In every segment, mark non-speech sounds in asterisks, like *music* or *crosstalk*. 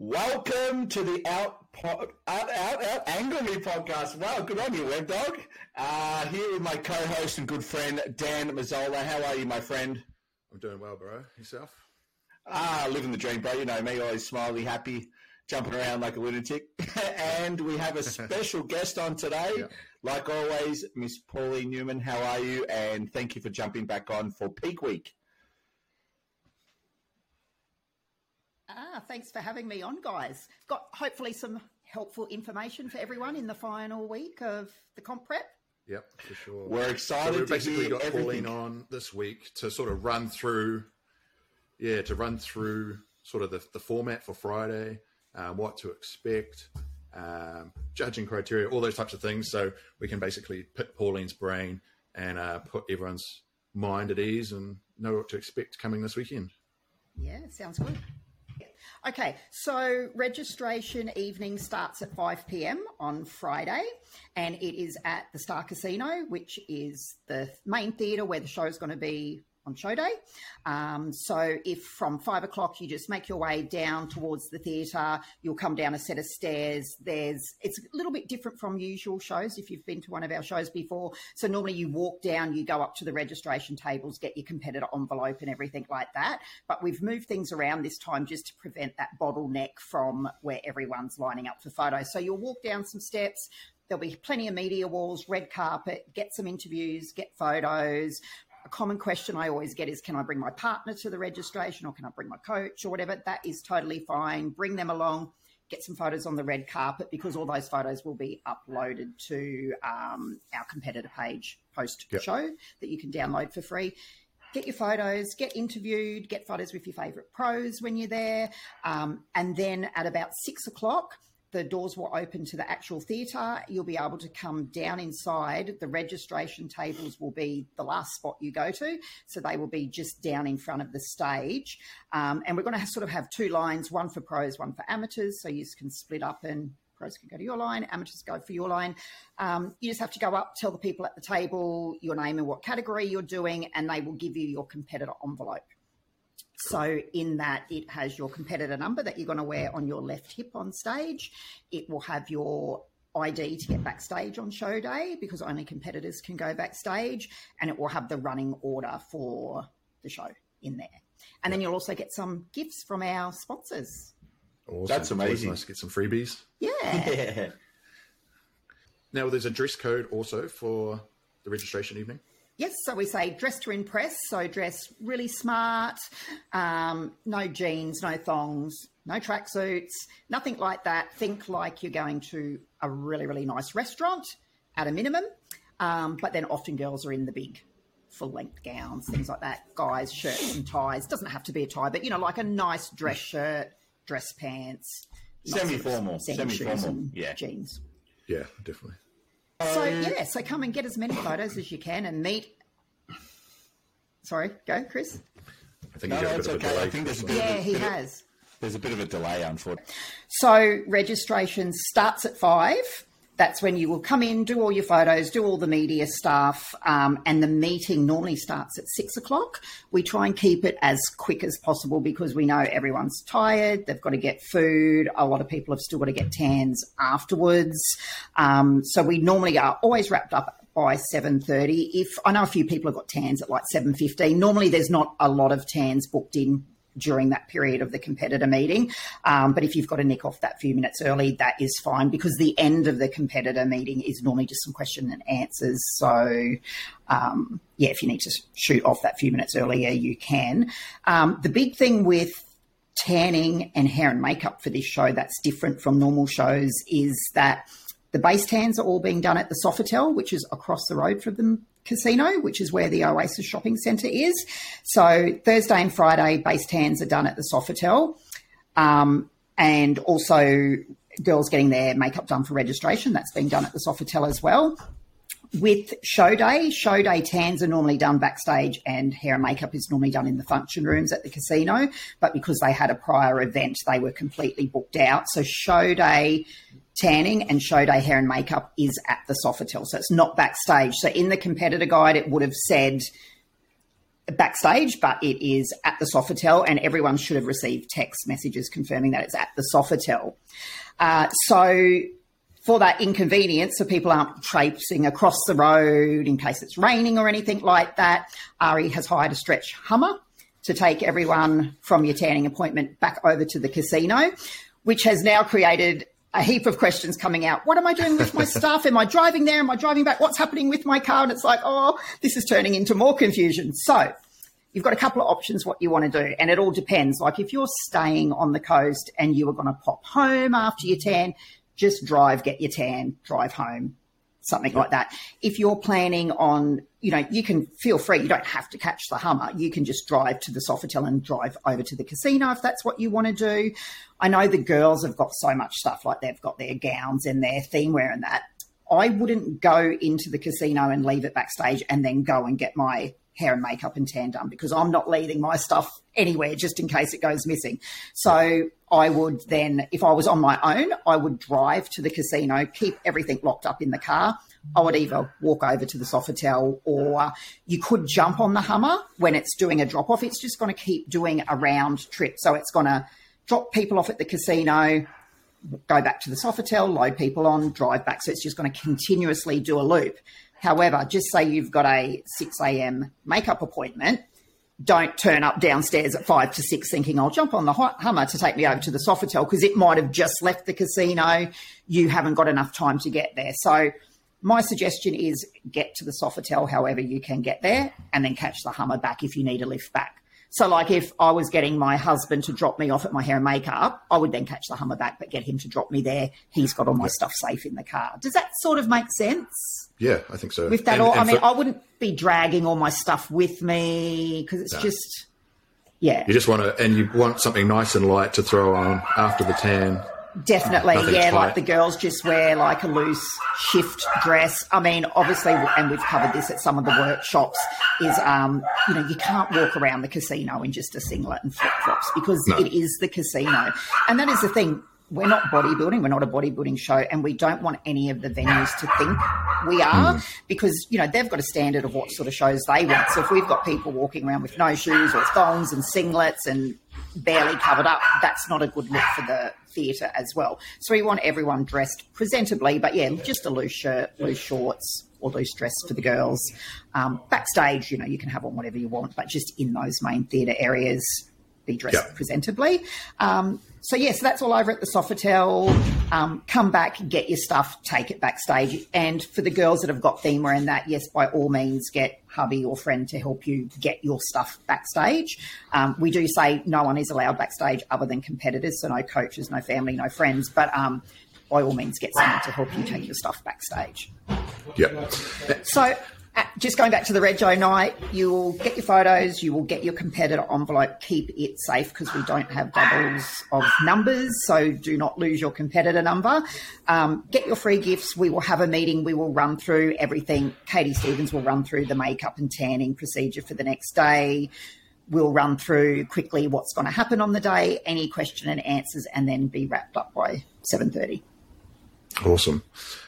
Welcome to the Out Pod, Out Out Out Angle Me podcast. Wow, good on you, Web Dog. Uh, here with my co-host and good friend Dan Mazzola. How are you, my friend? I'm doing well, bro. Yourself? Ah, living the dream, bro. You know me, always smiley, happy, jumping around like a lunatic. *laughs* and we have a special *laughs* guest on today. Like always, Miss Pauline Newman. How are you? And thank you for jumping back on for Peak Week. Ah, thanks for having me on, guys. Got hopefully some helpful information for everyone in the final week of the comp prep. Yep, for sure. We're so excited we've to basically hear got everything. Pauline on this week to sort of run through, yeah, to run through sort of the, the format for Friday, um, what to expect, um, judging criteria, all those types of things. So we can basically pick Pauline's brain and uh, put everyone's mind at ease and know what to expect coming this weekend. Yeah, sounds good. Okay, so registration evening starts at 5 pm on Friday, and it is at the Star Casino, which is the main theatre where the show is going to be on show day. Um, so, if from five o'clock you just make your way down towards the theatre, you'll come down a set of stairs. There's it's a little bit different from usual shows if you've been to one of our shows before. So normally you walk down, you go up to the registration tables, get your competitor envelope and everything like that. But we've moved things around this time just to prevent that bottleneck from where everyone's lining up for photos. So you'll walk down some steps. There'll be plenty of media walls, red carpet, get some interviews, get photos. A common question I always get is Can I bring my partner to the registration or can I bring my coach or whatever? That is totally fine. Bring them along, get some photos on the red carpet because all those photos will be uploaded to um, our competitor page post Yep. show that you can download for free. Get your photos, get interviewed, get photos with your favourite pros when you're there. Um, and then at about six o'clock, the doors will open to the actual theatre. You'll be able to come down inside. The registration tables will be the last spot you go to. So they will be just down in front of the stage. Um, and we're going to sort of have two lines one for pros, one for amateurs. So you can split up and pros can go to your line, amateurs go for your line. Um, you just have to go up, tell the people at the table your name and what category you're doing, and they will give you your competitor envelope. So, in that, it has your competitor number that you're going to wear on your left hip on stage. It will have your ID to get backstage on show day because only competitors can go backstage, and it will have the running order for the show in there. And then you'll also get some gifts from our sponsors. Awesome. That's amazing. nice to get some freebies. Yeah. Yeah. Now, there's a dress code also for the registration evening. Yes, so we say dress to impress. So dress really smart, um, no jeans, no thongs, no tracksuits, nothing like that. Think like you're going to a really, really nice restaurant at a minimum. Um, but then often girls are in the big full length gowns, things like that. Guys, shirts and ties. Doesn't have to be a tie, but you know, like a nice dress shirt, dress pants, not sort of Semi-formal, semi-formal, yeah. jeans. Yeah, definitely. So yeah, so come and get as many photos as you can and meet. Sorry, go, Chris. I think No, you got no, a it's bit of a okay. I delay. think there's a bit one. of Yeah, he has. There's a bit of a delay, unfortunately. So registration starts at five. That's when you will come in, do all your photos, do all the media stuff, um, and the meeting normally starts at six o'clock. We try and keep it as quick as possible because we know everyone's tired. They've got to get food. A lot of people have still got to get tans afterwards. Um, so we normally are always wrapped up by 7.30 if i know a few people have got tans at like 7.15 normally there's not a lot of tans booked in during that period of the competitor meeting. Um, but if you've got to nick off that few minutes early, that is fine because the end of the competitor meeting is normally just some question and answers. So, um, yeah, if you need to shoot off that few minutes earlier, you can. Um, the big thing with tanning and hair and makeup for this show that's different from normal shows is that the base tans are all being done at the Sofitel, which is across the road from the casino, which is where the Oasis shopping centre is. So Thursday and Friday, based tans are done at the Sofitel. Um, and also girls getting their makeup done for registration, that's being done at the Sofitel as well. With show day, show day tans are normally done backstage and hair and makeup is normally done in the function rooms at the casino. But because they had a prior event, they were completely booked out. So show day tanning and show day hair and makeup is at the Sofitel. So it's not backstage. So in the competitor guide, it would have said backstage, but it is at the Sofitel, and everyone should have received text messages confirming that it's at the Sofitel. Uh, so for that inconvenience, so people aren't traipsing across the road in case it's raining or anything like that, Ari has hired a stretch Hummer to take everyone from your tanning appointment back over to the casino, which has now created a heap of questions coming out. What am I doing with my *laughs* stuff? Am I driving there? Am I driving back? What's happening with my car? And it's like, oh, this is turning into more confusion. So you've got a couple of options what you want to do. And it all depends. Like if you're staying on the coast and you are going to pop home after your tan, just drive, get your tan, drive home, something like that. If you're planning on, you know, you can feel free. You don't have to catch the Hummer. You can just drive to the Sofitel and drive over to the casino if that's what you want to do. I know the girls have got so much stuff, like they've got their gowns and their theme wear and that. I wouldn't go into the casino and leave it backstage and then go and get my hair and makeup and tan done because I'm not leaving my stuff anywhere just in case it goes missing. So I would then, if I was on my own, I would drive to the casino, keep everything locked up in the car. I would either walk over to the Sofitel or you could jump on the Hummer when it's doing a drop off. It's just going to keep doing a round trip. So it's going to drop people off at the casino, go back to the Sofitel, load people on, drive back. So it's just going to continuously do a loop. However, just say you've got a 6 a.m. makeup appointment, don't turn up downstairs at five to six thinking I'll jump on the Hummer to take me over to the Sofitel because it might have just left the casino. You haven't got enough time to get there. So, my suggestion is get to the Sofitel however you can get there and then catch the Hummer back if you need a lift back. So, like if I was getting my husband to drop me off at my hair and makeup, I would then catch the Hummer back, but get him to drop me there. He's got all my stuff safe in the car. Does that sort of make sense? Yeah, I think so. With that, and, all, and I mean, for, I wouldn't be dragging all my stuff with me because it's no. just, yeah. You just want to, and you want something nice and light to throw on after the tan. Definitely, yeah. Tight. Like the girls just wear like a loose shift dress. I mean, obviously, and we've covered this at some of the workshops. Is um, you know, you can't walk around the casino in just a singlet and flip flops because no. it is the casino, and that is the thing we're not bodybuilding, we're not a bodybuilding show, and we don't want any of the venues to think we are mm. because, you know, they've got a standard of what sort of shows they want. So if we've got people walking around with no shoes or thongs and singlets and barely covered up, that's not a good look for the theatre as well. So we want everyone dressed presentably, but yeah, just a loose shirt, loose shorts, or loose dress for the girls. Um, backstage, you know, you can have on whatever you want, but just in those main theatre areas, be dressed yep. presentably. Um, so yes, yeah, so that's all over at the Sofitel. Um, come back, get your stuff, take it backstage. And for the girls that have got theme wear and that, yes, by all means, get hubby or friend to help you get your stuff backstage. Um, we do say no one is allowed backstage other than competitors, so no coaches, no family, no friends. But um, by all means, get someone to help you take your stuff backstage. Yep. So just going back to the Rego night, you will get your photos, you will get your competitor envelope, keep it safe because we don't have doubles of numbers, so do not lose your competitor number. Um, get your free gifts. We will have a meeting. We will run through everything. Katie Stevens will run through the makeup and tanning procedure for the next day. We'll run through quickly what's going to happen on the day, any question and answers, and then be wrapped up by seven thirty. Awesome.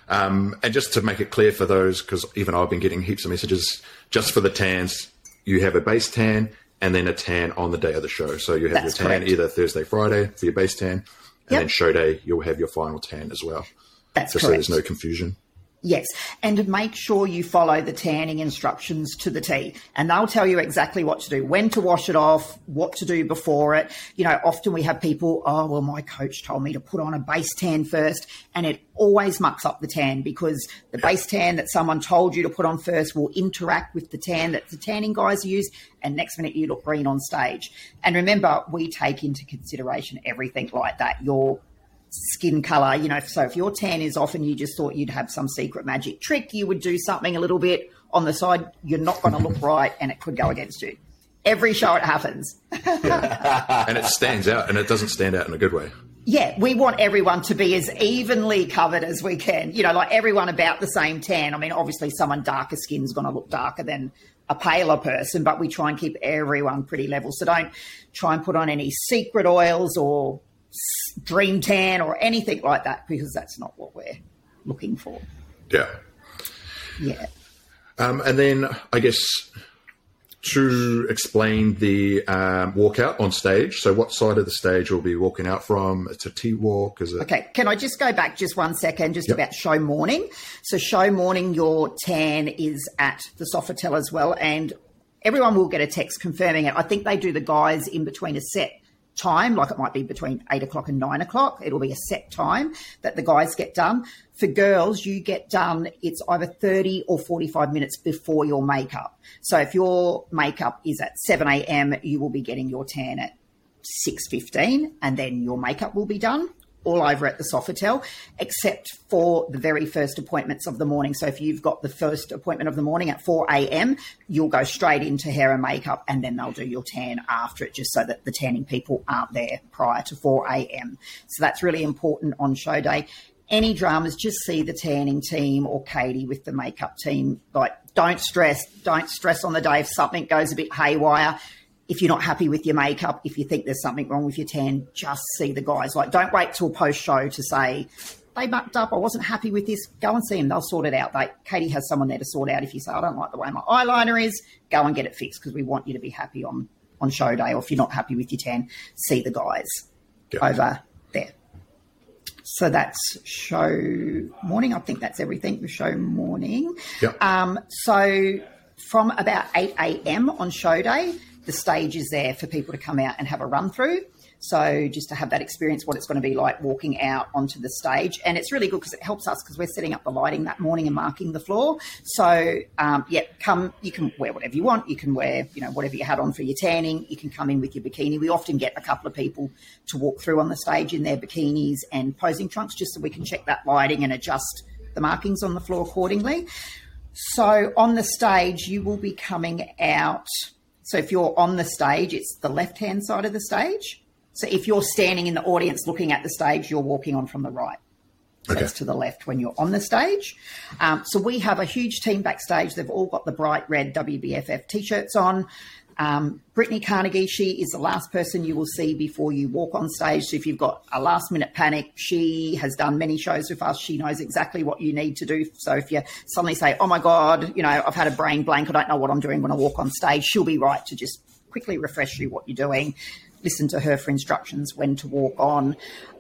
Um, and just to make it clear for those, because even I've been getting heaps of messages, just for the tans, you have a base tan and then a tan on the day of the show. So you have That's your tan correct. either Thursday, Friday for your base tan, and yep. then show day, you'll have your final tan as well. That's just correct. so there's no confusion. Yes, and make sure you follow the tanning instructions to the T, and they'll tell you exactly what to do, when to wash it off, what to do before it. You know, often we have people, oh, well, my coach told me to put on a base tan first, and it always mucks up the tan because the base tan that someone told you to put on first will interact with the tan that the tanning guys use, and next minute you look green on stage. And remember, we take into consideration everything like that. Your skin color. You know, so if your tan is off and you just thought you'd have some secret magic trick, you would do something a little bit on the side. You're not going to look right, and it could go against you. Every show it happens. yeah. And it stands out, and it doesn't stand out in a good way. Yeah, we want everyone to be as evenly covered as we can. You know, like everyone about the same tan. I mean, obviously, someone darker skin is going to look darker than a paler person, but we try and keep everyone pretty level. So don't try and put on any secret oils or dream tan or anything like that because that's not what we're looking for. Yeah. Yeah. Um, and then I guess to explain the um, walkout on stage. So, what side of the stage we'll be walking out from? It's a T walk. Is it? Okay, can I just go back just one second, just yep. about show morning? So, show morning, your tan is at the Sofitel as well, and everyone will get a text confirming it. I think they do the guys in between a set time, like it might be between eight o'clock and nine o'clock. It'll be a set time that the guys get done. For girls, you get done, it's either 30 or 45 minutes before your makeup. So if your makeup is at 7 a.m., you will be getting your tan at 6.15 and then your makeup will be done all over at the Sofitel, except for the very first appointments of the morning. So if you've got the first appointment of the morning at 4 a.m., you'll go straight into hair and makeup, and then they'll do your tan after it, just so that the tanning people aren't there prior to 4 a.m. So that's really important on show day. Any dramas, just see the tanning team or Katie with the makeup team. Like, don't stress. Don't stress on the day if something goes a bit haywire if you're not happy with your makeup, if you think there's something wrong with your tan, just see the guys. Like, don't wait till post show to say, they mucked up. I wasn't happy with this. Go and see them. They'll sort it out. They, Katie has someone there to sort out. If you say, I don't like the way my eyeliner is, go and get it fixed because we want you to be happy on, on show day. Or if you're not happy with your tan, see the guys over there. So that's show morning. I think that's everything with show morning. Yep. Um, so from about 8 a.m. on show day, the stage is there for people to come out and have a run through. So just to have that experience, what it's going to be like walking out onto the stage, and it's really good because it helps us because we're setting up the lighting that morning and marking the floor. So um, yeah, come. You can wear whatever you want. You can wear you know whatever you had on for your tanning. You can come in with your bikini. We often get a couple of people to walk through on the stage in their bikinis and posing trunks, just so we can check that lighting and adjust the markings on the floor accordingly. So on the stage, you will be coming out so if you're on the stage, it's the left hand side of the stage. So if you're standing in the audience looking at the stage, you're walking on from the right. So okay. to the left when you're on the stage. Um, so we have a huge team backstage. They've all got the bright red WBFF t-shirts on. Um, Brittany Carnegie, she is the last person you will see before you walk on stage. So if you've got a last minute panic, she has done many shows with us. She knows exactly what you need to do. So if you suddenly say, oh my God, you know, I've had a brain blank, I don't know what I'm doing when I walk on stage, she'll be right to just quickly refresh you what you're doing. Listen to her for instructions when to walk on.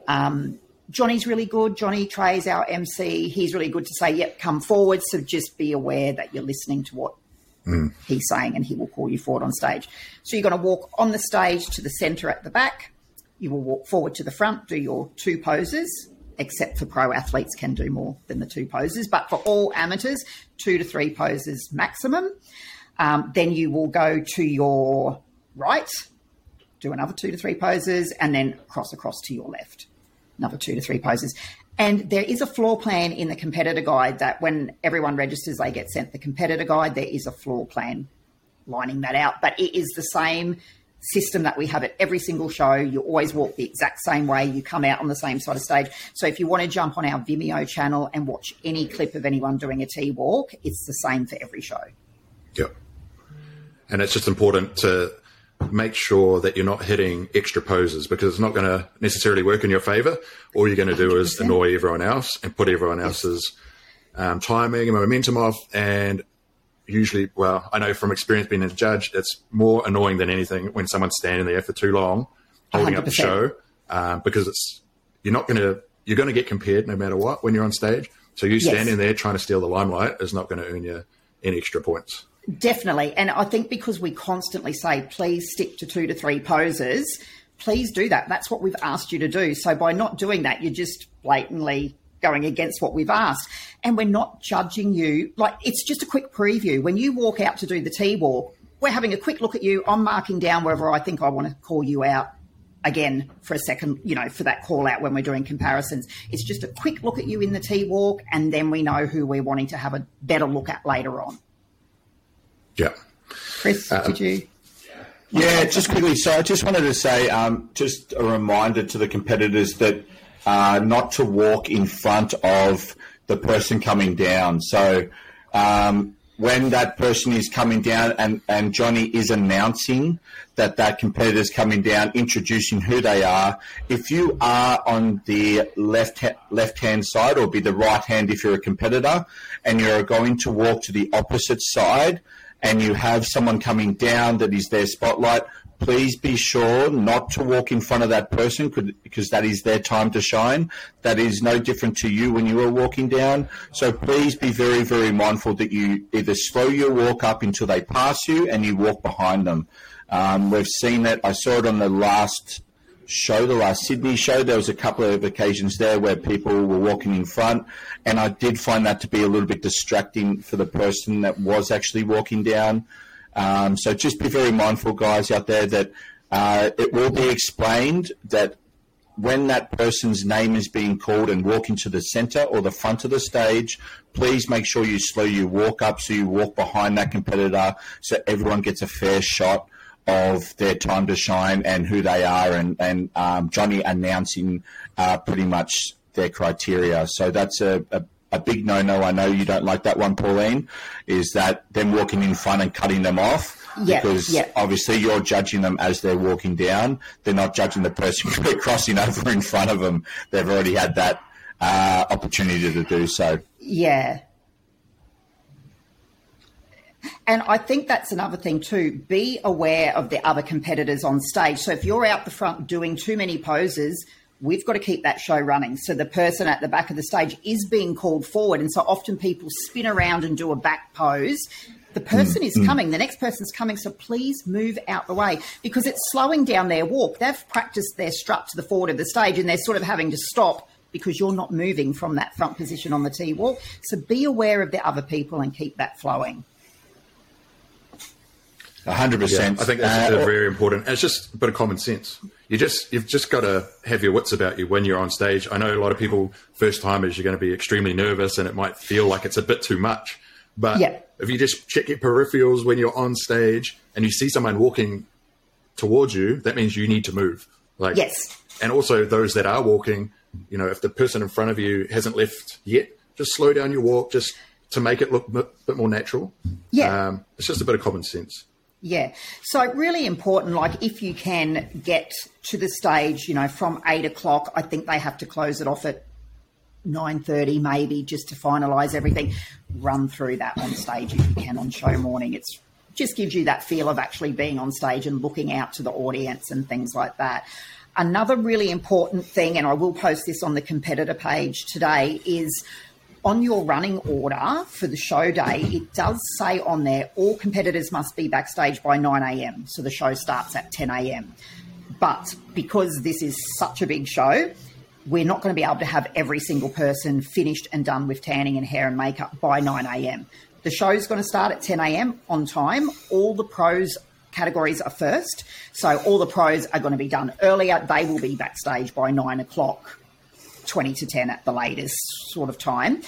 Um, Johnny's really good. Johnny Trey's our MC. He's really good to say, yep, come forward. So just be aware that you're listening to what mm. he's saying, and he will call you forward on stage. So you're going to walk on the stage to the centre at the back. You will walk forward to the front, do your two poses, except for pro athletes can do more than the two poses. But for all amateurs, two to three poses maximum. Um, then you will go to your right, do another two to three poses, and then cross across to your left, another two to three poses. And there is a floor plan in the competitor guide that when everyone registers, they get sent the competitor guide. There is a floor plan lining that out, but it is the same system that we have at every single show. You always walk the exact same way. You come out on the same side of stage. So if you want to jump on our Vimeo channel and watch any clip of anyone doing a T walk, it's the same for every show. Yep. And it's just important to make sure that you're not hitting extra poses because it's not going to necessarily work in your favor. All you're going to do 100%. is annoy everyone else and put everyone else's um, timing and momentum off. And usually, well, I know from experience being a judge, it's more annoying than anything when someone's standing there for too long holding 100%. up the show um, because it's you're not going to you're going to get compared no matter what when you're on stage. So you standing yes. there trying to steal the limelight is not going to earn you any extra points. Definitely. And I think because we constantly say, please stick to two to three poses, please do that. That's what we've asked you to do. So by not doing that, you're just blatantly going against what we've asked. And we're not judging you. Like, it's just a quick preview. When you walk out to do the T walk, we're having a quick look at you. I'm marking down wherever I think I want to call you out again for a second, you know, for that call out when we're doing comparisons. It's just a quick look at you in the T walk, and then we know who we're wanting to have a better look at later on. Yeah. Chris, um, did you? Yeah, just quickly. So I just wanted to say, um, just a reminder to the competitors that uh, not to walk in front of the person coming down. So um, when that person is coming down and, and Johnny is announcing that that competitor is coming down, introducing who they are, if you are on the left left hand side or be the right hand if you're a competitor, and you're going to walk to the opposite side and you have someone coming down that is their spotlight, please be sure not to walk in front of that person because that is their time to shine. That is no different to you when you are walking down. So please be very, very mindful that you either slow your walk up until they pass you and you walk behind them. Um, we've seen it. I saw it on the last show, the last Sydney show. There was a couple of occasions there where people were walking in front, and I did find that to be a little bit distracting for the person that was actually walking down. Um, so just be very mindful, guys, out there, that uh, it will be explained that when that person's name is being called and walking to the centre or the front of the stage, please make sure you slow your walk up so you walk behind that competitor so everyone gets a fair shot of their time to shine and who they are and, and um, Johnny announcing uh, pretty much their criteria. So that's a, a a big no-no. I know you don't like that one, Pauline. Is that them walking in front and cutting them off? Yeah, because yeah. obviously you're judging them as they're walking down. They're not judging the person *laughs* crossing over in front of them. They've already had that uh, opportunity to do so. Yeah. And I think that's another thing too. Be aware of the other competitors on stage. So if you're out the front doing too many poses, we've got to keep that show running. So the person at the back of the stage is being called forward. And so often people spin around and do a back pose. The person mm, is mm. coming, the next person's coming. So please move out the way because it's slowing down their walk. They've practiced their strut to the forward of the stage and they're sort of having to stop because you're not moving from that front position on the T walk. So be aware of the other people and keep that flowing hundred percent. I think that's uh, very important. And it's just a bit of common sense. You just you've just got to have your wits about you when you're on stage. I know a lot of people first timers you're going to be extremely nervous and it might feel like it's a bit too much. But yeah. if you just check your peripherals when you're on stage and you see someone walking towards you, that means you need to move. Like yes. And also those that are walking, you know, if the person in front of you hasn't left yet, just slow down your walk just to make it look a bit more natural. Yeah. Um, it's just a bit of common sense. Yeah. So really important, like if you can get to the stage, you know, from eight o'clock, I think they have to close it off at nine thirty, maybe, just to finalise everything. Run through that on stage if you can on show morning. It's just gives you that feel of actually being on stage and looking out to the audience and things like that. Another really important thing, and I will post this on the competitor page today, is on your running order for the show day, it does say on there all competitors must be backstage by 9 a.m. So the show starts at 10 a.m. But because this is such a big show, we're not going to be able to have every single person finished and done with tanning and hair and makeup by 9 a.m. The show's going to start at 10 a.m. on time. All the pros categories are first. So all the pros are going to be done earlier. They will be backstage by nine o'clock 20 to 10 at the latest sort of time.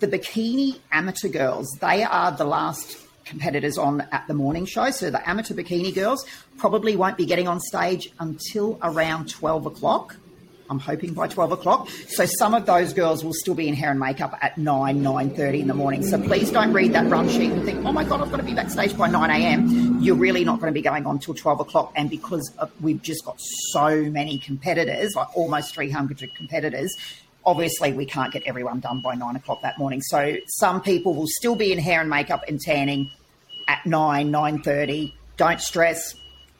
The bikini amateur girls, they are the last competitors on at the morning show. So the amateur bikini girls probably won't be getting on stage until around 12 o'clock. I'm hoping by 12 o'clock. So some of those girls will still be in hair and makeup at 9, 9.30 in the morning. So please don't read that run sheet and think, oh my God, I've got to be backstage by 9 a.m. You're really not going to be going on till 12 o'clock. And because we've just got so many competitors, like almost 300 competitors, obviously we can't get everyone done by 9 o'clock that morning. So some people will still be in hair and makeup and tanning at 9, 9.30. Don't stress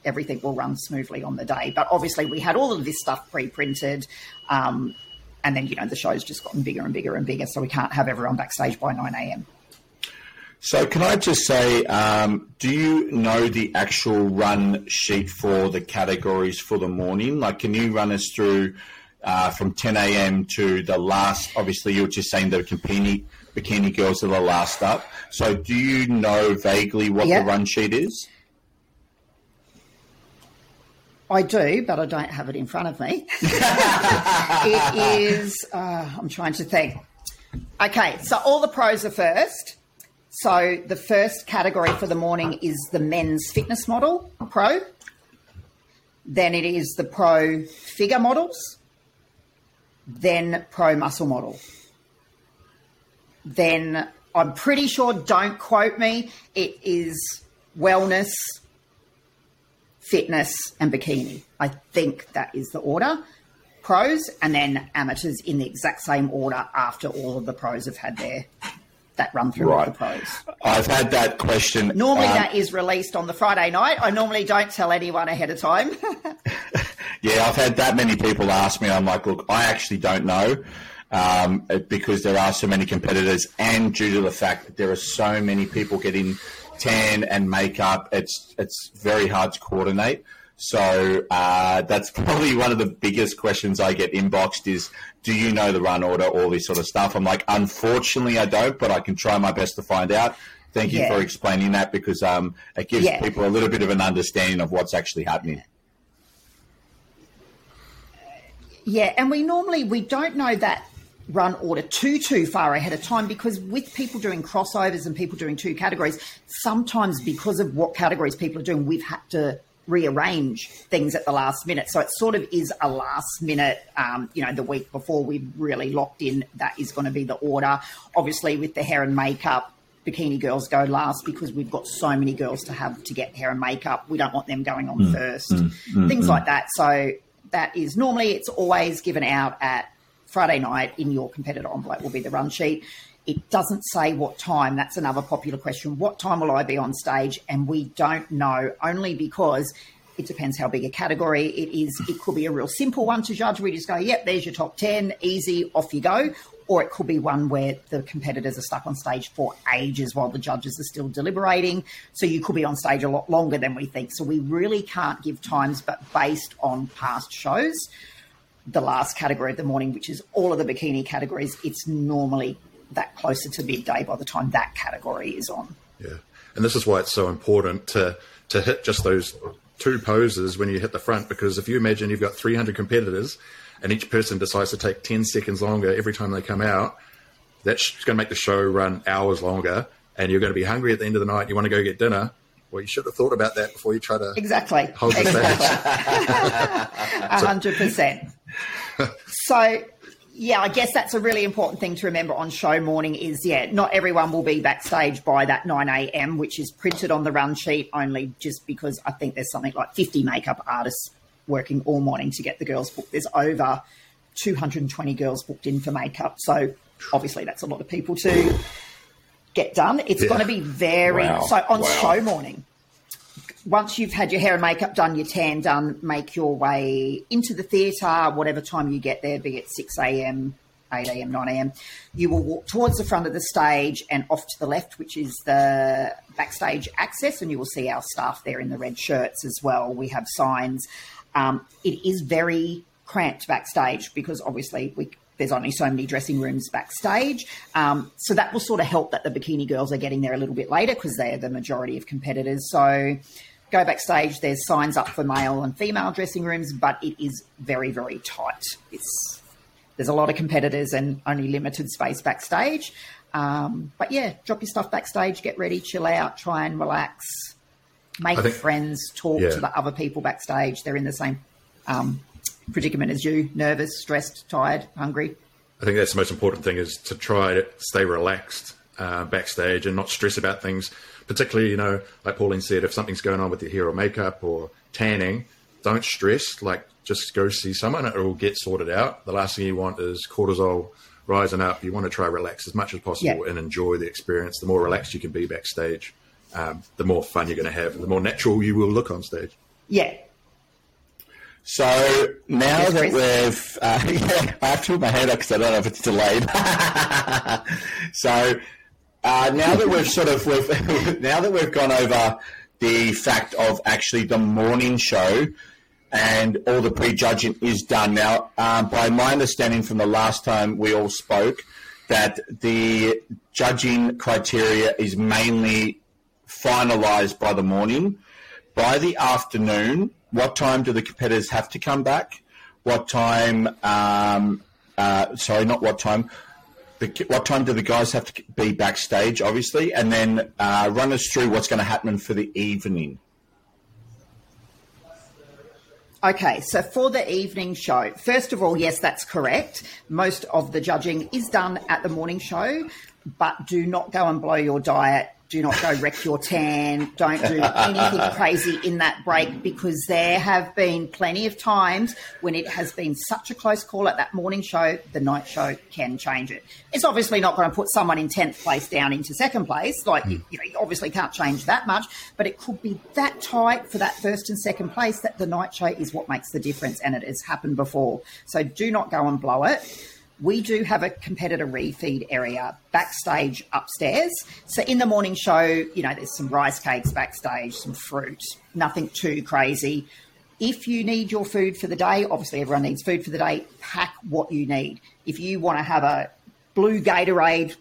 everything will run smoothly on the day. But obviously, we had all of this stuff pre printed. Um, and then, you know, the show's just gotten bigger and bigger and bigger. So we can't have everyone backstage by 9 a.m. So, can I just say, um, do you know the actual run sheet for the categories for the morning? Like, can you run us through uh, from 10 a.m. to the last? Obviously, you were just saying the bikini, bikini girls are the last up. So, do you know vaguely what yep. the run sheet is? I do, but I don't have it in front of me. *laughs* it is, uh, I'm trying to think. Okay, so all the pros are first. So the first category for the morning is the men's fitness model pro. Then it is the pro figure models. Then pro muscle model. Then I'm pretty sure, don't quote me, it is wellness, fitness, and bikini. I think that is the order. Pros and then amateurs in the exact same order after all of the pros have had their that run through Right. of the pros. I've had that question. Normally, um, that is released on the Friday night. I normally don't tell anyone ahead of time. *laughs* Yeah, I've had that many people ask me. I'm like, look, I actually don't know um, because there are so many competitors, and due to the fact that there are so many people getting tan and makeup, it's it's very hard to coordinate. So uh, that's *laughs* probably one of the biggest questions I get inboxed is, do you know the run order, all this sort of stuff? I'm like, unfortunately, I don't, but I can try my best to find out. Thank you Yeah. for explaining that because um, it gives Yeah. people a little bit of an understanding of what's actually happening. Yeah, and we normally we don't know that run order too too far ahead of time because with people doing crossovers and people doing two categories, sometimes because of what categories people are doing, we've had to rearrange things at the last minute. So it sort of is a last minute, um, you know, the week before we've really locked in that is going to be the order. Obviously, with the hair and makeup. Bikini girls go last because we've got so many girls to have to get hair and makeup. We don't want them going on mm. first. Mm. Mm. Things like that. So that is normally it's always given out at Friday night in your competitor envelope will be the run sheet. It doesn't say what time. That's another popular question. What time will I be on stage? And we don't know only because it depends how big a category it is. It could be a real simple one to judge. We just go, yep, there's your top 10, easy, off you go. Or it could be one where the competitors are stuck on stage for ages while the judges are still deliberating. So you could be on stage a lot longer than we think. So we really can't give times, but based on past shows, the last category of the morning, which is all of the bikini categories, it's normally that closer to midday by the time that category is on. Yeah, and this is why it's so important to to hit just those two poses when you hit the front because if you imagine you've got 300 competitors and each person decides to take 10 seconds longer every time they come out, that's going to make the show run hours longer, and you're going to be hungry at the end of the night. You want to go get dinner. Well, you should have thought about that before you try to Exactly. hold the Exactly. stage. *laughs* *laughs* Hundred percent. So yeah, I guess that's a really important thing to remember on show morning is yeah, not everyone will be backstage by that nine AM, which is printed on the run sheet only just because I think there's something like fifty makeup artists working all morning to get the girls booked. There's over two hundred and twenty girls booked in for makeup. So obviously that's a lot of people to get done. It's Yeah. going to be very Wow. so on Wow. show morning once you've had your hair and makeup done, your tan done, make your way into the theatre, whatever time you get there, be it 6 a.m., 8 a.m., 9 a.m., you will walk towards the front of the stage and off to the left, which is the backstage access, and you will see our staff there in the red shirts as well. We have signs. Um, it is very cramped backstage because obviously we there's only so many dressing rooms backstage. Um, so that will sort of help that the bikini girls are getting there a little bit later because they're the majority of competitors. So go backstage, there's signs up for male and female dressing rooms, but it is very, very tight. It's there's a lot of competitors and only limited space backstage. Um, but yeah, drop your stuff backstage, get ready, chill out, try and relax, make think- friends, talk yeah. to the other people backstage. They're in the same um, predicament as you nervous, stressed, tired, hungry. I think that's the most important thing is to try to stay relaxed uh, backstage and not stress about things. Particularly, you know, like Pauline said, if something's going on with your hair or makeup or tanning, don't stress. Like, just go see someone; it will get sorted out. The last thing you want is cortisol rising up. You want to try relax as much as possible Yeah. and enjoy the experience. The more relaxed you can be backstage, um, the more fun you're going to have, and the more natural you will look on stage. Yeah, So now Yes, that we've, uh, *laughs* yeah, I have to put my hand up because I don't know if it's delayed. *laughs* so uh, now that we've sort of, we've, *laughs* now that we've gone over the fact of actually the morning show and all the prejudging is done now. Um, by my understanding from the last time we all spoke, that the judging criteria is mainly finalised by the morning. By the afternoon, what time do the competitors have to come back? What time? Um, uh, sorry, not what time. The, what time do the guys have to be backstage? Obviously, and then uh, run us through what's going to happen for the evening. Okay, so for the evening show, first of all, yes, that's correct. Most of the judging is done at the morning show, but do not go and blow your diet do not go wreck your tan. Don't do anything *laughs* crazy in that break because there have been plenty of times when it has been such a close call at that morning show, the night show can change it. It's obviously not going to put someone in 10th place down into second place. Like, mm. you, know, you obviously can't change that much, but it could be that tight for that first and second place that the night show is what makes the difference. And it has happened before. So do not go and blow it we do have a competitor refeed area backstage upstairs. So in the morning show, you know, there's some rice cakes backstage, some fruit, nothing too crazy. If you need your food for the day, obviously everyone needs food for the day, pack what you need. If you want to have a blue Gatorade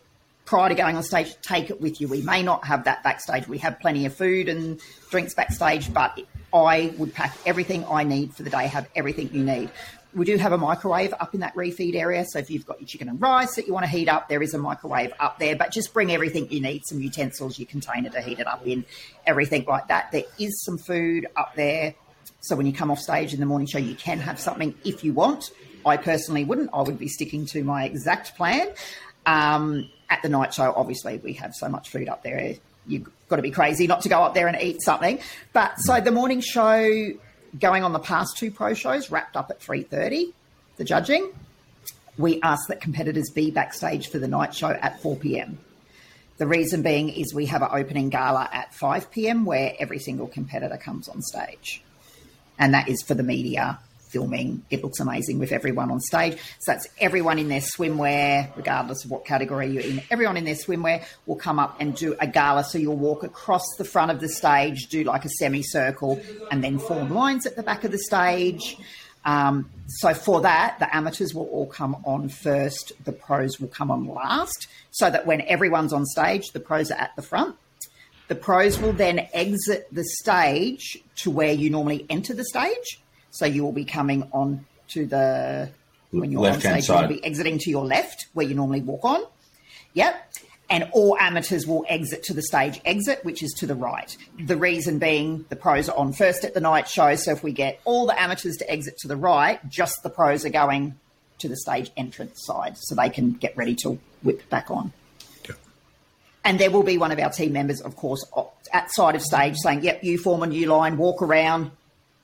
prior to going on stage, take it with you. We may not have that backstage. We have plenty of food and drinks backstage, but I would pack everything I need for the day, have everything you need we do have a microwave up in that refeed area. So if you've got your chicken and rice that you want to heat up, there is a microwave up there. But just bring everything you need, some utensils, your container to heat it up in, everything like that. There is some food up there. So when you come off stage in the morning show, you can have something if you want. I personally wouldn't. I would be sticking to my exact plan. Um, at the night show, obviously, we have so much food up there. You've got to be crazy not to go up there and eat something. But so the morning show, going on the past two pro shows, wrapped up at 3.30, the judging. We ask that competitors be backstage for the night show at 4 p.m. The reason being is we have an opening gala at 5 p.m. where every single competitor comes on stage. And that is for the media filming. It looks amazing with everyone on stage. So that's everyone in their swimwear, regardless of what category you're in. Everyone in their swimwear will come up and do a gala. So you'll walk across the front of the stage, do like a semicircle, and then form lines at the back of the stage. Um, so for that, the amateurs will all come on first, the pros will come on last, so that when everyone's on stage, the pros are at the front. The pros will then exit the stage to where you normally enter the stage. So you will be coming on to the when you're left on stage, you'll be exiting to your left where you normally walk on. Yep. And all amateurs will exit to the stage exit, which is to the right. The reason being the pros are on first at the night show. So if we get all the amateurs to exit to the right, just the pros are going to the stage entrance side so they can get ready to whip back on. And there will be one of our team members, of course, at side of stage saying, Yep, you form a new line, walk around,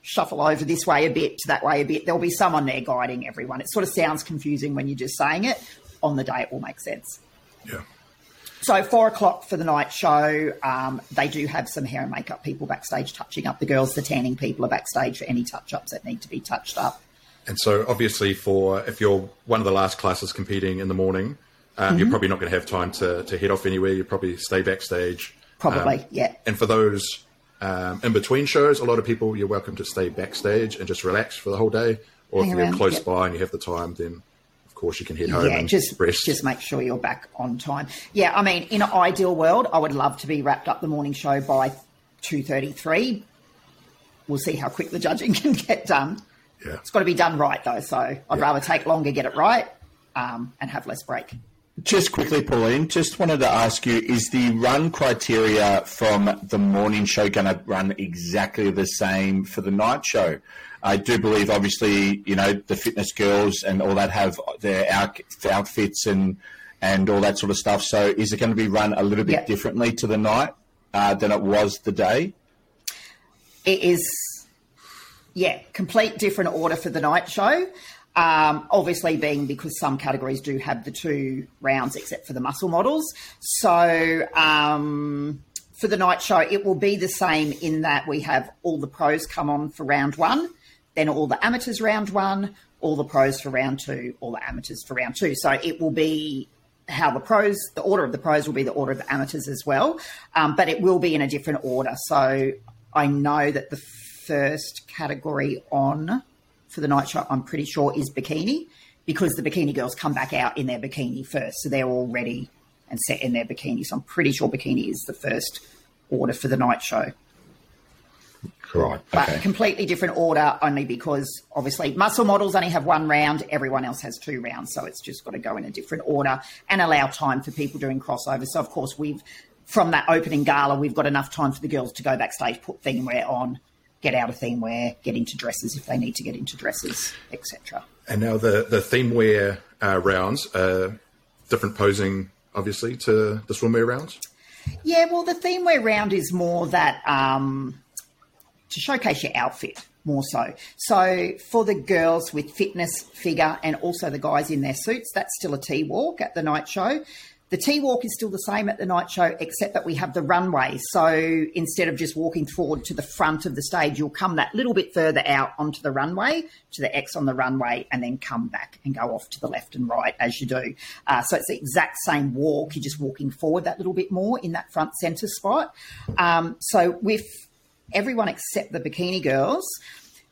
shuffle over this way a bit, to that way a bit. There'll be someone there guiding everyone. It sort of sounds confusing when you're just saying it. On the day, it will make sense. Yeah. So four o'clock for the night show. Um, they do have some hair and makeup people backstage touching up the girls. The tanning people are backstage for any touch ups that need to be touched up. And so, obviously, for if you're one of the last classes competing in the morning, um, mm-hmm. you're probably not going to have time to, to head off anywhere. You probably stay backstage. Probably, um, yeah. And for those um, in between shows, a lot of people you're welcome to stay backstage and just relax for the whole day. Or Hang if you're around, close yep. by and you have the time, then of course you can head home. Yeah, just rest. just make sure you're back on time. Yeah, I mean, in an ideal world, I would love to be wrapped up the morning show by two thirty three. We'll see how quick the judging *laughs* can get done. Yeah. It's got to be done right though, so I'd yeah. rather take longer, get it right, um, and have less break. Just quickly, Pauline, just wanted to ask you is the run criteria from the morning show going to run exactly the same for the night show? I do believe, obviously, you know, the fitness girls and all that have their outfits and and all that sort of stuff. So, is it going to be run a little bit yep. differently to the night uh, than it was the day? It is, yeah, complete different order for the night show. Um, obviously, being because some categories do have the two rounds, except for the muscle models. So, um, for the night show, it will be the same in that we have all the pros come on for round one, then all the amateurs round one, all the pros for round two, all the amateurs for round two. So, it will be how the pros, the order of the pros will be the order of the amateurs as well, um, but it will be in a different order. So, I know that the first category on for the night show, I'm pretty sure, is bikini because the bikini girls come back out in their bikini first. So they're all ready and set in their bikini. So I'm pretty sure bikini is the first order for the night show. Right. But completely different order only because obviously muscle models only have one round, everyone else has two rounds. So it's just got to go in a different order and allow time for people doing crossovers. So, of course, we've from that opening gala, we've got enough time for the girls to go backstage, put wear on, get out of theme wear, get into dresses if they need to get into dresses, etc. And now the the theme wear uh, rounds, uh, different posing, obviously, to the swimwear rounds. Yeah, well, the theme wear round is more that um, to showcase your outfit more so. So for the girls with fitness, figure, and also the guys in their suits, that's still a T walk at the night show. The T walk is still the same at the night show, except that we have the runway. So instead of just walking forward to the front of the stage, you'll come that little bit further out onto the runway, to the X on the runway, and then come back and go off to the left and right as you do. Uh, so it's the exact same walk. You're just walking forward that little bit more in that front center spot. Um, so with everyone except the bikini girls,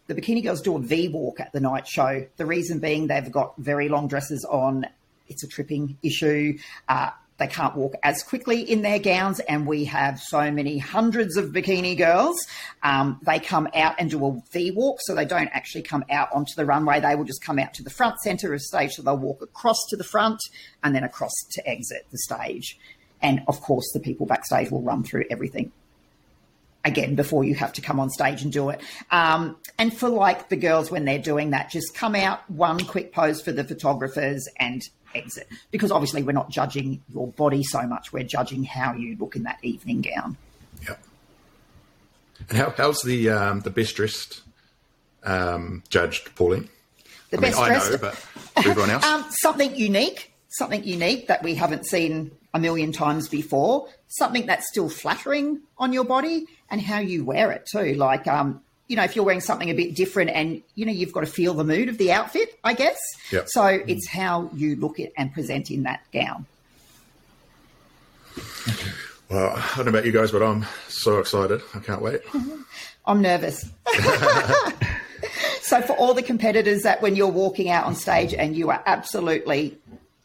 the bikini girls do a V walk at the night show. The reason being they've got very long dresses on it's a tripping issue. Uh, they can't walk as quickly in their gowns, and we have so many hundreds of bikini girls. Um, they come out and do a T walk, so they don't actually come out onto the runway. They will just come out to the front center of stage, so they'll walk across to the front and then across to exit the stage. And of course, the people backstage will run through everything again before you have to come on stage and do it. Um, and for like the girls when they're doing that, just come out one quick pose for the photographers and exit. Because obviously we're not judging your body so much we're judging how you look in that evening gown. Yeah and how, how's the um, the best dressed um, judged pauline? The I best mean, dressed I know, but everyone *laughs* else? Um, something unique something unique that we haven't seen a million times before. Something that's still flattering on your body and how you wear it too. Like um, you know, if you're wearing something a bit different and, you know, you've got to feel the mood of the outfit, I guess. Yep. So it's how you look at and present in that gown. well i don't know about you guys but i'm so excited i can't wait *laughs* I'm nervous. *laughs* so for all the competitors that when you're walking out on stage and you are absolutely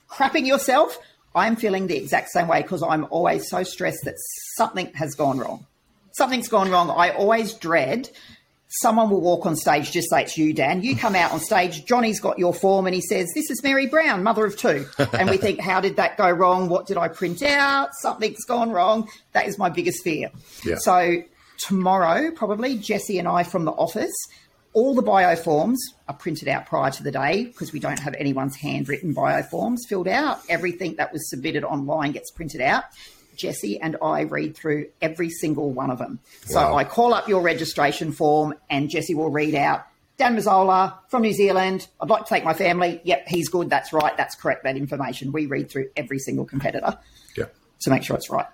crapping yourself, I'm feeling the exact same way because I'm always so stressed that something has gone wrong. Something's gone wrong. I always dread someone will walk on stage, just say it's you, Dan. You come out on stage, Johnny's got your form and he says, This is Mary Brown, mother of two. *laughs* And we think, How did that go wrong? What did I print out? Something's gone wrong. That is my biggest fear. Yeah. So, tomorrow, probably, Jesse and I from the office, all the bio forms are printed out prior to the day because we don't have anyone's handwritten bio forms filled out. Everything that was submitted online gets printed out. Jesse and I read through every single one of them. So Wow. I call up your registration form and Jesse will read out Dan Mazzola from New Zealand. I'd like to take my family. Yep, he's good. That's right. That's correct. That information. We read through every single competitor yeah to make sure it's right.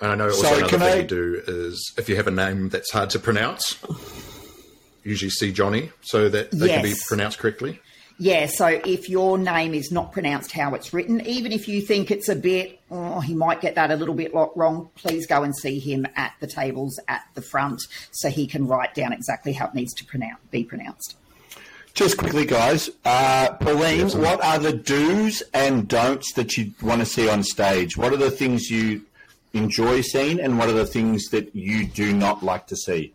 and i know also Sorry, another can thing I- you do is if you have a name that's hard to pronounce usually see johnny so that they can be pronounced correctly Yeah, so if your name is not pronounced how it's written, even if you think it's a bit, oh, he might get that a little bit wrong, please go and see him at the tables at the front so he can write down exactly how it needs to pronounce, be pronounced. Just quickly, guys. Uh, Pauline, what are the do's and don'ts that you want to see on stage? What are the things you enjoy seeing, and what are the things that you do not like to see?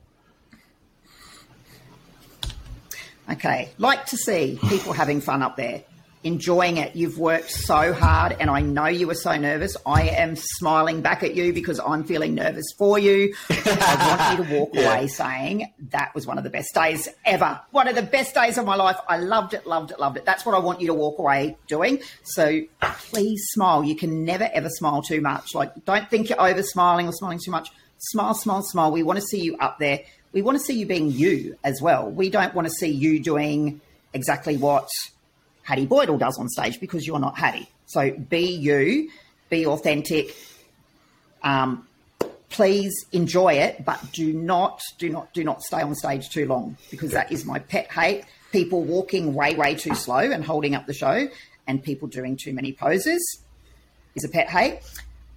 Okay, like to see people having fun up there, enjoying it. You've worked so hard, and I know you were so nervous. I am smiling back at you because I'm feeling nervous for you. I want you to walk *laughs* Yeah. away saying that was one of the best days ever. One of the best days of my life. I loved it, loved it, loved it. That's what I want you to walk away doing. So please smile. You can never ever smile too much. Like, don't think you're over smiling or smiling too much. Smile, smile, smile. We want to see you up there. We want to see you being you as well. We don't want to see you doing exactly what Hattie Boydell does on stage because you're not Hattie. So be you, be authentic. Um, please enjoy it, but do not, do not, do not stay on stage too long because that is my pet hate. People walking way, way too slow and holding up the show, and people doing too many poses is a pet hate.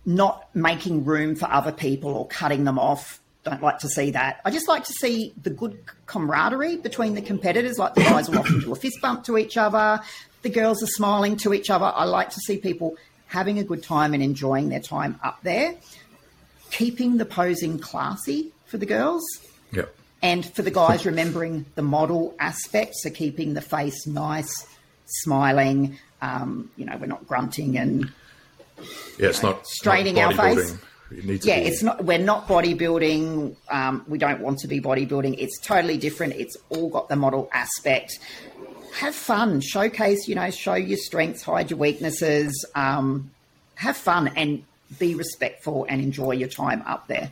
Not making room for other people or cutting them off. Don't like to see that. I just like to see the good camaraderie between the competitors. Like the guys will often do a fist bump to each other. The girls are smiling to each other. I like to see people having a good time and enjoying their time up there. Keeping the posing classy for the girls. yeah And for the guys, remembering the model aspect, so keeping the face nice, smiling. Um, you know, we're not grunting and yeah it's not straining not our face. Bodybuilding. You need to yeah, be- it's not. We're not bodybuilding. Um, we don't want to be bodybuilding. It's totally different. It's all got the model aspect. Have fun, showcase. You know, show your strengths, hide your weaknesses. Um, have fun, and be respectful and enjoy your time up there.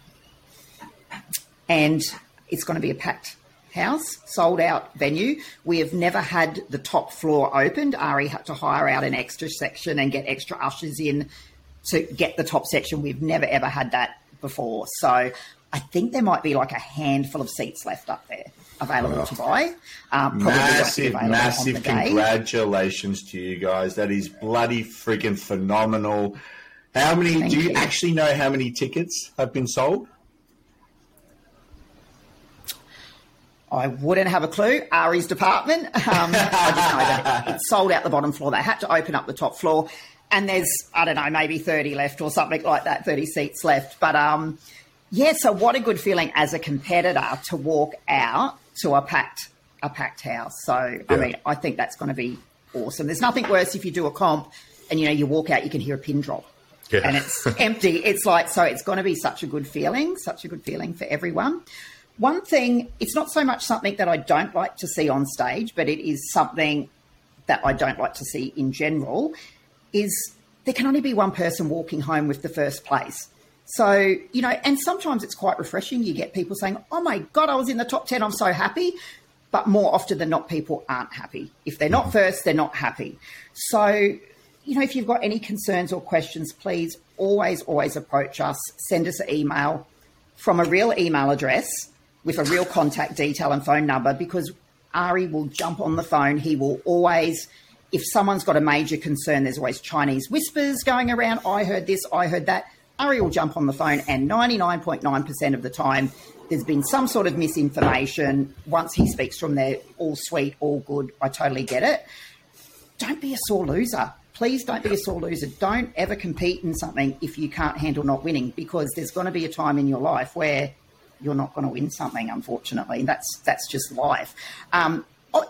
And it's going to be a packed house, sold out venue. We have never had the top floor opened. Ari had to hire out an extra section and get extra ushers in to get the top section. We've never ever had that before. So I think there might be like a handful of seats left up there available oh. to buy. Um, massive, massive congratulations to you guys. That is bloody freaking phenomenal. How many? Thank do you, you actually know how many tickets have been sold? I wouldn't have a clue. Ari's department. Um, I just know that *laughs* it sold out the bottom floor. They had to open up the top floor, and there's I don't know maybe thirty left or something like that, thirty seats left. But um, yeah. So what a good feeling as a competitor to walk out to a packed a packed house. So yeah. I mean, I think that's going to be awesome. There's nothing worse if you do a comp and you know you walk out, you can hear a pin drop. Yeah. And it's *laughs* empty. It's like, so it's going to be such a good feeling, such a good feeling for everyone. One thing, it's not so much something that I don't like to see on stage, but it is something that I don't like to see in general, is there can only be one person walking home with the first place. So, you know, and sometimes it's quite refreshing. You get people saying, Oh my God, I was in the top 10, I'm so happy. But more often than not, people aren't happy. If they're not mm-hmm. first, they're not happy. So, you know, if you've got any concerns or questions, please always, always approach us. Send us an email from a real email address with a real contact detail and phone number because Ari will jump on the phone. He will always, if someone's got a major concern, there's always Chinese whispers going around. I heard this, I heard that. Ari will jump on the phone, and 99.9% of the time, there's been some sort of misinformation. Once he speaks from there, all sweet, all good. I totally get it. Don't be a sore loser. Please don't be a sore loser. Don't ever compete in something if you can't handle not winning, because there's going to be a time in your life where you're not going to win something. Unfortunately, that's that's just life. Um,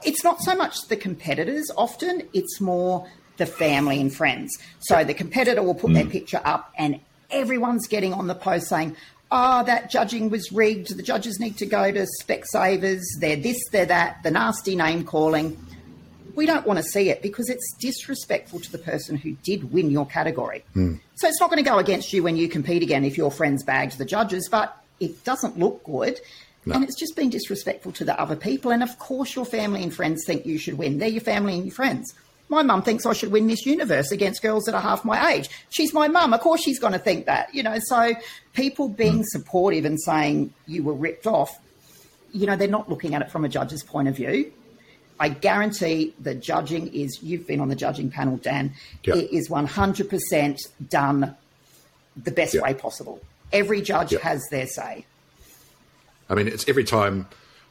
it's not so much the competitors. Often, it's more the family and friends. So the competitor will put mm. their picture up, and everyone's getting on the post saying, "Oh, that judging was rigged. The judges need to go to Specsavers. They're this, they're that. The nasty name calling." we don't want to see it because it's disrespectful to the person who did win your category. Mm. So it's not going to go against you when you compete again if your friends bagged the judges, but it doesn't look good. No. And it's just been disrespectful to the other people. And of course, your family and friends think you should win. They're your family and your friends. My mum thinks I should win Miss Universe against girls that are half my age. She's my mum. Of course, she's going to think that, you know. So, people being mm. supportive and saying you were ripped off, you know, they're not looking at it from a judge's point of view. I guarantee the judging is, you've been on the judging panel, Dan, yep. it is 100% done the best yep. way possible. Every judge yep. has their say. I mean, it's every time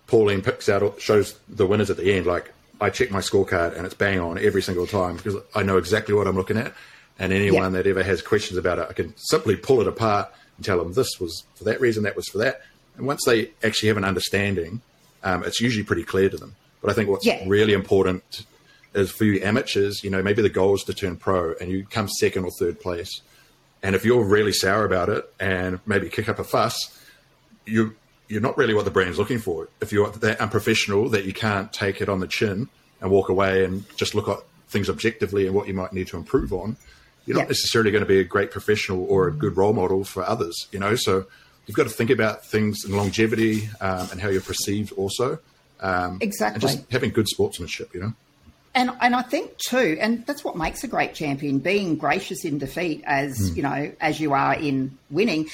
Pauline picks out, shows the winners at the end, like I check my scorecard and it's bang on every single time because I know exactly what I'm looking at. And anyone that ever has questions about it, I can simply pull it apart and tell them this was for that reason, that was for that. And once they actually have an understanding, um, it's usually pretty clear to them. But I think what's yeah. really important is for you amateurs, you know, maybe the goal is to turn pro and you come second or third place. And if you're really sour about it and maybe kick up a fuss, you you're not really what the brand's looking for. If you're that unprofessional that you can't take it on the chin and walk away and just look at things objectively and what you might need to improve on, you're not necessarily going to be a great professional or a good role model for others. You know, so you've got to think about things in longevity um, and how you're perceived also. Um, exactly. And just having good sportsmanship, you know. And and I think too, and that's what makes a great champion: being gracious in defeat, as mm. you know, as you are in winning.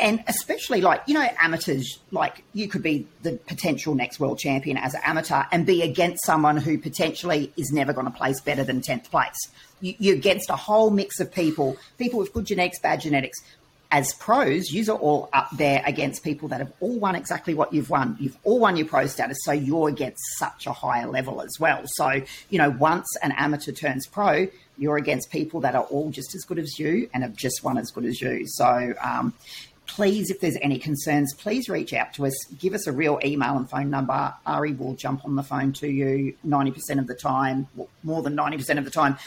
And especially like, you know, amateurs, like you could be the potential next world champion as an amateur and be against someone who potentially is never going to place better than 10th place. You're against a whole mix of people, people with good genetics, bad genetics, as pros, you are all up there against people that have all won exactly what you've won. You've all won your pro status, so you're against such a higher level as well. So, you know, once an amateur turns pro, you're against people that are all just as good as you and have just won as good as you. So, um, please, if there's any concerns, please reach out to us. Give us a real email and phone number. Ari will jump on the phone to you 90% of the time, more than 90% of the time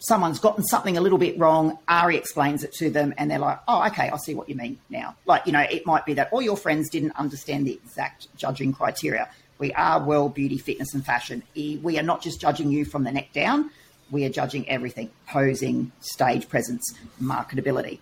someone's gotten something a little bit wrong, Ari explains it to them, and they're like, oh, okay, I see what you mean now. Like, you know, it might be that all your friends didn't understand the exact judging criteria. We are world beauty, fitness, and fashion. We are not just judging you from the neck down, we are judging everything posing, stage presence, marketability.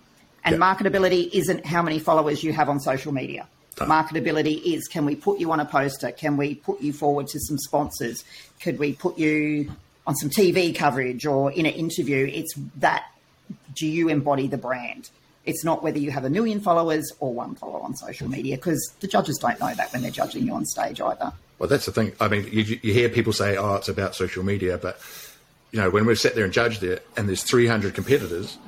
And marketability isn't how many followers you have on social media. Marketability is can we put you on a poster? Can we put you forward to some sponsors? Could we put you on some TV coverage or in an interview? It's that do you embody the brand? It's not whether you have a million followers or one follower on social media because the judges don't know that when they're judging you on stage either. Well, that's the thing. I mean, you, you hear people say, "Oh, it's about social media," but you know, when we've sat there and judged it, and there's 300 competitors,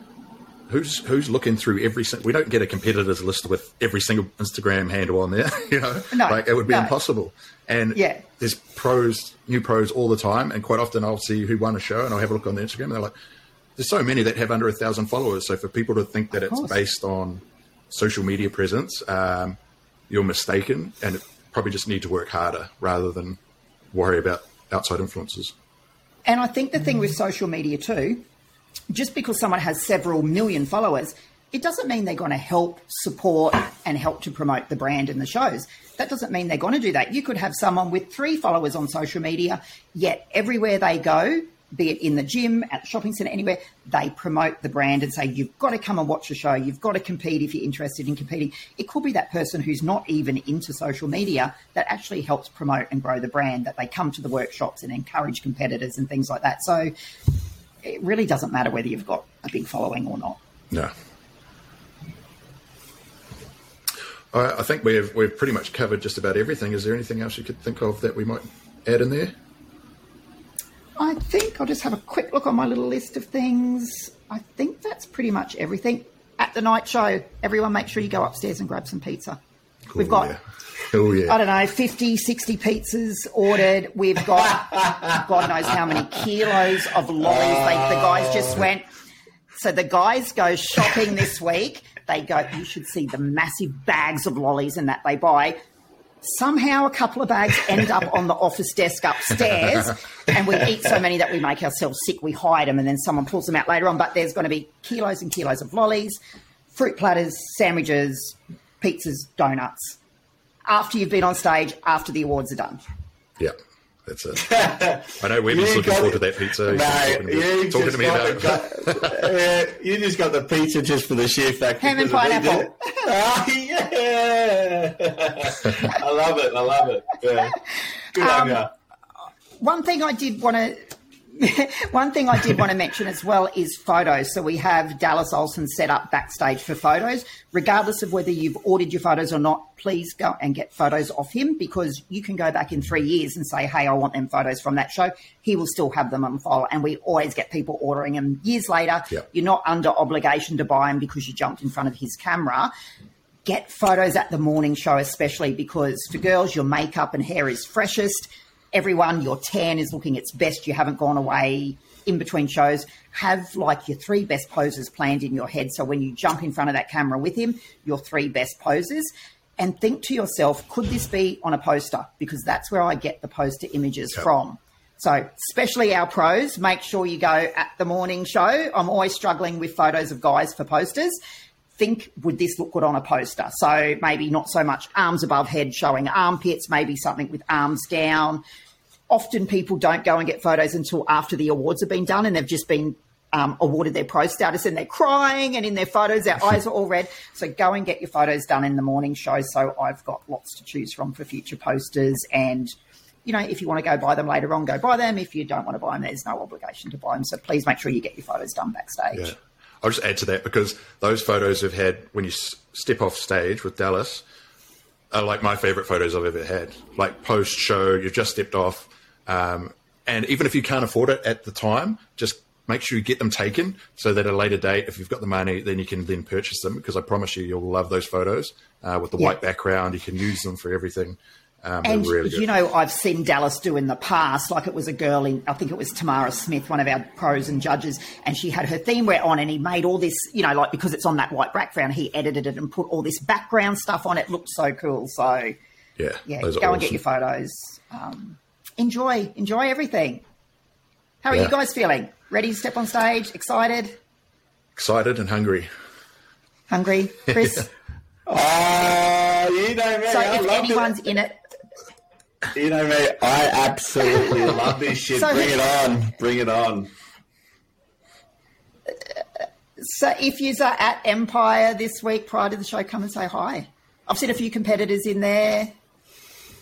who's who's looking through every? We don't get a competitors list with every single Instagram handle on there. *laughs* You know, No, like it would be no. impossible. And Yeah. there's pros, new pros all the time, and quite often I'll see who won a show, and I'll have a look on the Instagram, and they're like, "There's so many that have under a thousand followers." So for people to think that it's based on social media presence, um, you're mistaken, and probably just need to work harder rather than worry about outside influences. And I think the thing with social media too, just because someone has several million followers, it doesn't mean they're going to help support and help to promote the brand and the shows. That doesn't mean they're going to do that. You could have someone with three followers on social media, yet everywhere they go, be it in the gym, at the shopping centre, anywhere, they promote the brand and say, you've got to come and watch the show. You've got to compete if you're interested in competing. It could be that person who's not even into social media that actually helps promote and grow the brand, that they come to the workshops and encourage competitors and things like that. So it really doesn't matter whether you've got a big following or not. No. All right, I think we've we've pretty much covered just about everything. Is there anything else you could think of that we might add in there? I think I'll just have a quick look on my little list of things. I think that's pretty much everything. At the night show, everyone make sure you go upstairs and grab some pizza. We've Oh, got, yeah. *laughs* oh yeah. I don't know, 50, 60 pizzas ordered. We've got *laughs* God knows how many kilos of lollies. They, the guys oh. just went. So the guys go shopping this week. They go, you should see the massive bags of lollies and that they buy. Somehow a couple of bags end up on the office desk upstairs, and we eat so many that we make ourselves sick. We hide them, and then someone pulls them out later on. But there's going to be kilos and kilos of lollies, fruit platters, sandwiches, pizzas, donuts. After you've been on stage, after the awards are done. Yeah, that's it. *laughs* I know Webby's You looking got forward to that pizza. He's Mate, talking to you talking just to me got about the- got- uh, *laughs* you just got the pizza just for the sheer fact. Ham and of me, pineapple. Oh, *laughs* yeah. I love it. I love it. Yeah. Good Um, on ya. One thing I did want to. *laughs* One thing I did want to mention as well is photos. So we have Dallas Olson set up backstage for photos. Regardless of whether you've ordered your photos or not, please go and get photos of him because you can go back in three years and say, "Hey, I want them photos from that show." He will still have them on file, and we always get people ordering them years later. Yep. You're not under obligation to buy them because you jumped in front of his camera get photos at the morning show, especially because for girls, your makeup and hair is freshest. Everyone, your tan is looking its best. You haven't gone away in between shows. Have like your three best poses planned in your head. So when you jump in front of that camera with him, your three best poses. And think to yourself, could this be on a poster? Because that's where I get the poster images from. So, especially our pros, make sure you go at the morning show. I'm always struggling with photos of guys for posters think would this look good on a poster? So maybe not so much arms above head showing armpits, maybe something with arms down. Often people don't go and get photos until after the awards have been done and they've just been um, awarded their pro status and they're crying and in their photos their eyes are all red. So go and get your photos done in the morning show. So I've got lots to choose from for future posters and you know, if you want to go buy them later on, go buy them. If you don't want to buy them, there's no obligation to buy them. So please make sure you get your photos done backstage. Yeah. I'll just add to that because those photos have had when you s- step off stage with Dallas are like my favorite photos I've ever had. Like post show, you've just stepped off, um, and even if you can't afford it at the time, just make sure you get them taken so that at a later date, if you've got the money, then you can then purchase them because I promise you, you'll love those photos uh, with the Yeah. white background. You can use them for everything. Um, And really you know, I've seen Dallas do in the past, like it was a girl in, I think it was Tamara Smith, one of our pros and judges, and she had her theme wear on, and he made all this, you know, like because it's on that white background, he edited it and put all this background stuff on it. Looked so cool. So yeah, yeah, go are and get your photos. Um, enjoy, enjoy everything. How are you guys feeling? Ready to step on stage? Excited? Excited and hungry. Hungry? Chris? *laughs* Oh, *laughs* you know me. so I if love anyone's it. in it, You know me. I absolutely *laughs* love this shit. So- Bring it on. Bring it on. So if you are at Empire this week prior to the show, come and say hi. I've seen a few competitors in there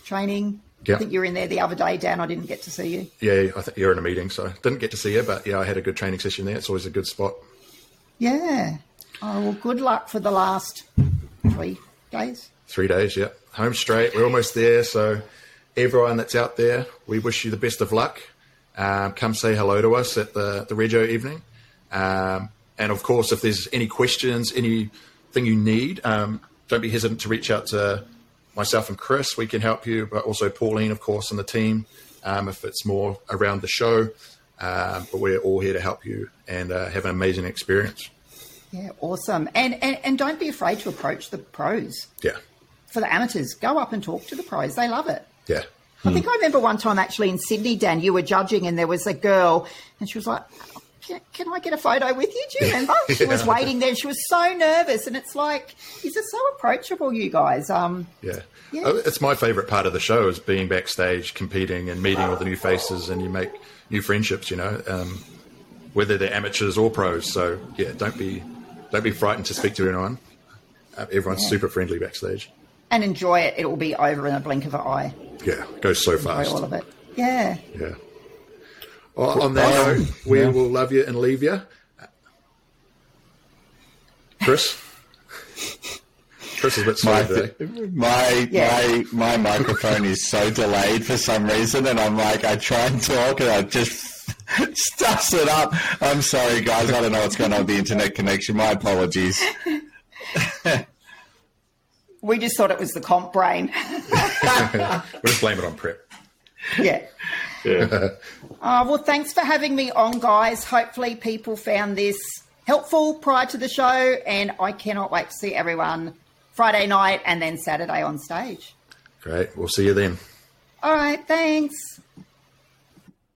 training. Yeah. I think you were in there the other day, Dan. I didn't get to see you. Yeah, I think you're in a meeting, so didn't get to see you, but yeah, I had a good training session there. It's always a good spot. Yeah. Oh, well, good luck for the last three days. Three days, yeah. Home straight. We're almost there. So, everyone that's out there, we wish you the best of luck. Um, come say hello to us at the, the Rego evening. Um, and of course, if there's any questions, anything you need, um, don't be hesitant to reach out to myself and Chris. We can help you, but also Pauline, of course, and the team um, if it's more around the show. Um, but we're all here to help you and uh, have an amazing experience. Yeah, awesome. And, and and don't be afraid to approach the pros. Yeah. For the amateurs, go up and talk to the pros. They love it. Yeah. I think I remember one time actually in Sydney, Dan, you were judging and there was a girl and she was like, can, can I get a photo with you? Do you remember? She was *laughs* waiting there. She was so nervous. And it's like, you're just so approachable, you guys. Um, Yeah. Yeah. Oh, It's my favorite part of the show is being backstage, competing and meeting all the new faces and you make new friendships, you know, um, whether they're amateurs or pros. So yeah, don't be, don't be frightened to speak to anyone. Uh, everyone's Yeah. super friendly backstage. and enjoy it. It will be over in a blink of an eye. Yeah. It goes so Enjoy fast. all of it. Yeah. Yeah. Well, on that Um, note, we yeah. will love you and leave you. Chris? Chris is a bit slow My, today. my, Yeah. my, my microphone is so delayed for some reason, and I'm like, I try and talk, and I just *laughs* stuffs it up. I'm sorry, guys. I don't know what's going on with the internet connection. My apologies. *laughs* We just thought it was the comp brain. *laughs* *laughs* We'll just blame it on prep. yeah. Yeah. Uh, well, thanks for having me on, guys. Hopefully, people found this helpful prior to the show, and I cannot wait to see everyone Friday night and then Saturday on stage. Great. We'll see you then. All right, thanks.